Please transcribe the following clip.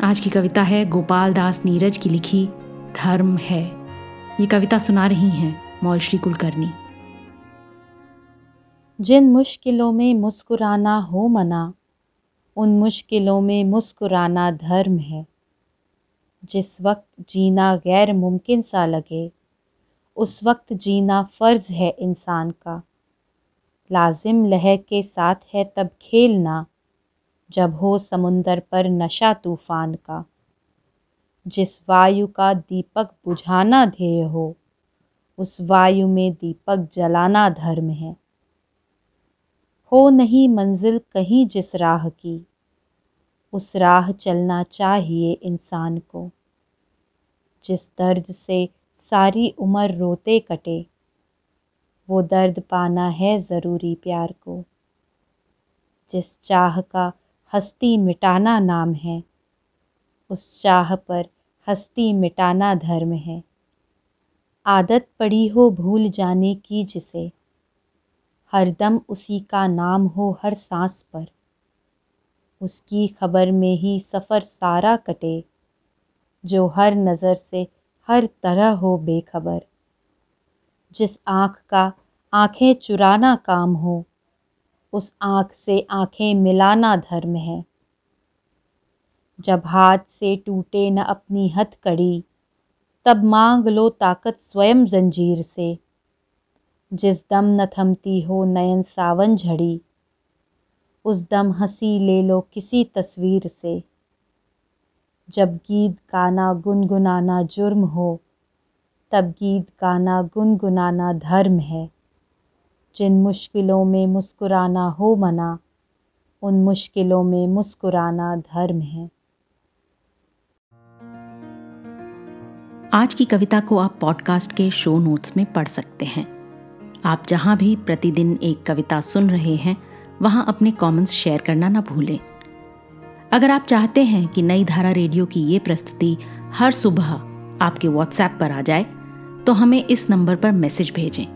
आज की कविता है गोपाल दास नीरज की लिखी धर्म है। ये कविता सुना रही हैं मौल श्री कुलकर्णी। जिन मुश्किलों में मुस्कुराना हो मना, उन मुश्किलों में मुस्कुराना धर्म है। जिस वक्त जीना गैर मुमकिन सा लगे, उस वक्त जीना फ़र्ज़ है इंसान का। लाजिम लहर के साथ है तब खेलना जब हो समुंदर पर नशा तूफ़ान का, जिस वायु का दीपक बुझाना ध्येय हो, उस वायु में दीपक जलाना धर्म है। हो नहीं मंजिल कहीं जिस राह की, उस राह चलना चाहिए इंसान को। जिस दर्द से सारी उम्र रोते कटे, वो दर्द पाना है ज़रूरी प्यार को। जिस चाह का हस्ती मिटाना नाम है। उस चाह पर हस्ती मिटाना धर्म है। आदत पड़ी हो भूल जाने की जिसे। हरदम उसी का नाम हो हर सांस पर। उसकी खबर में ही सफ़र सारा कटे। जो हर नज़र से हर तरह हो बेखबर। जिस आँख का आँखें चुराना काम हो उस आँख से आँखें मिलाना धर्म है। जब हाथ से टूटे न अपनी हथकड़ी तब मांग लो ताकत स्वयं जंजीर से। जिस दम न थमती हो नयन सावन झड़ी, उस दम हँसी ले लो किसी तस्वीर से। जब गीत गाना गुनगुनाना जुर्म हो, तब गीत गाना गुनगुनाना धर्म है। जिन मुश्किलों में मुस्कुराना हो मना, उन मुश्किलों में मुस्कुराना धर्म है। आज की कविता को आप पॉडकास्ट के शो नोट्स में पढ़ सकते हैं। आप जहाँ भी प्रतिदिन एक कविता सुन रहे हैं, वहाँ अपने कमेंट्स शेयर करना ना भूलें। अगर आप चाहते हैं कि नई धारा रेडियो की ये प्रस्तुति हर सुबह आपके व्हाट्सएप पर आ जाए तो हमें इस नंबर पर मैसेज भेजें।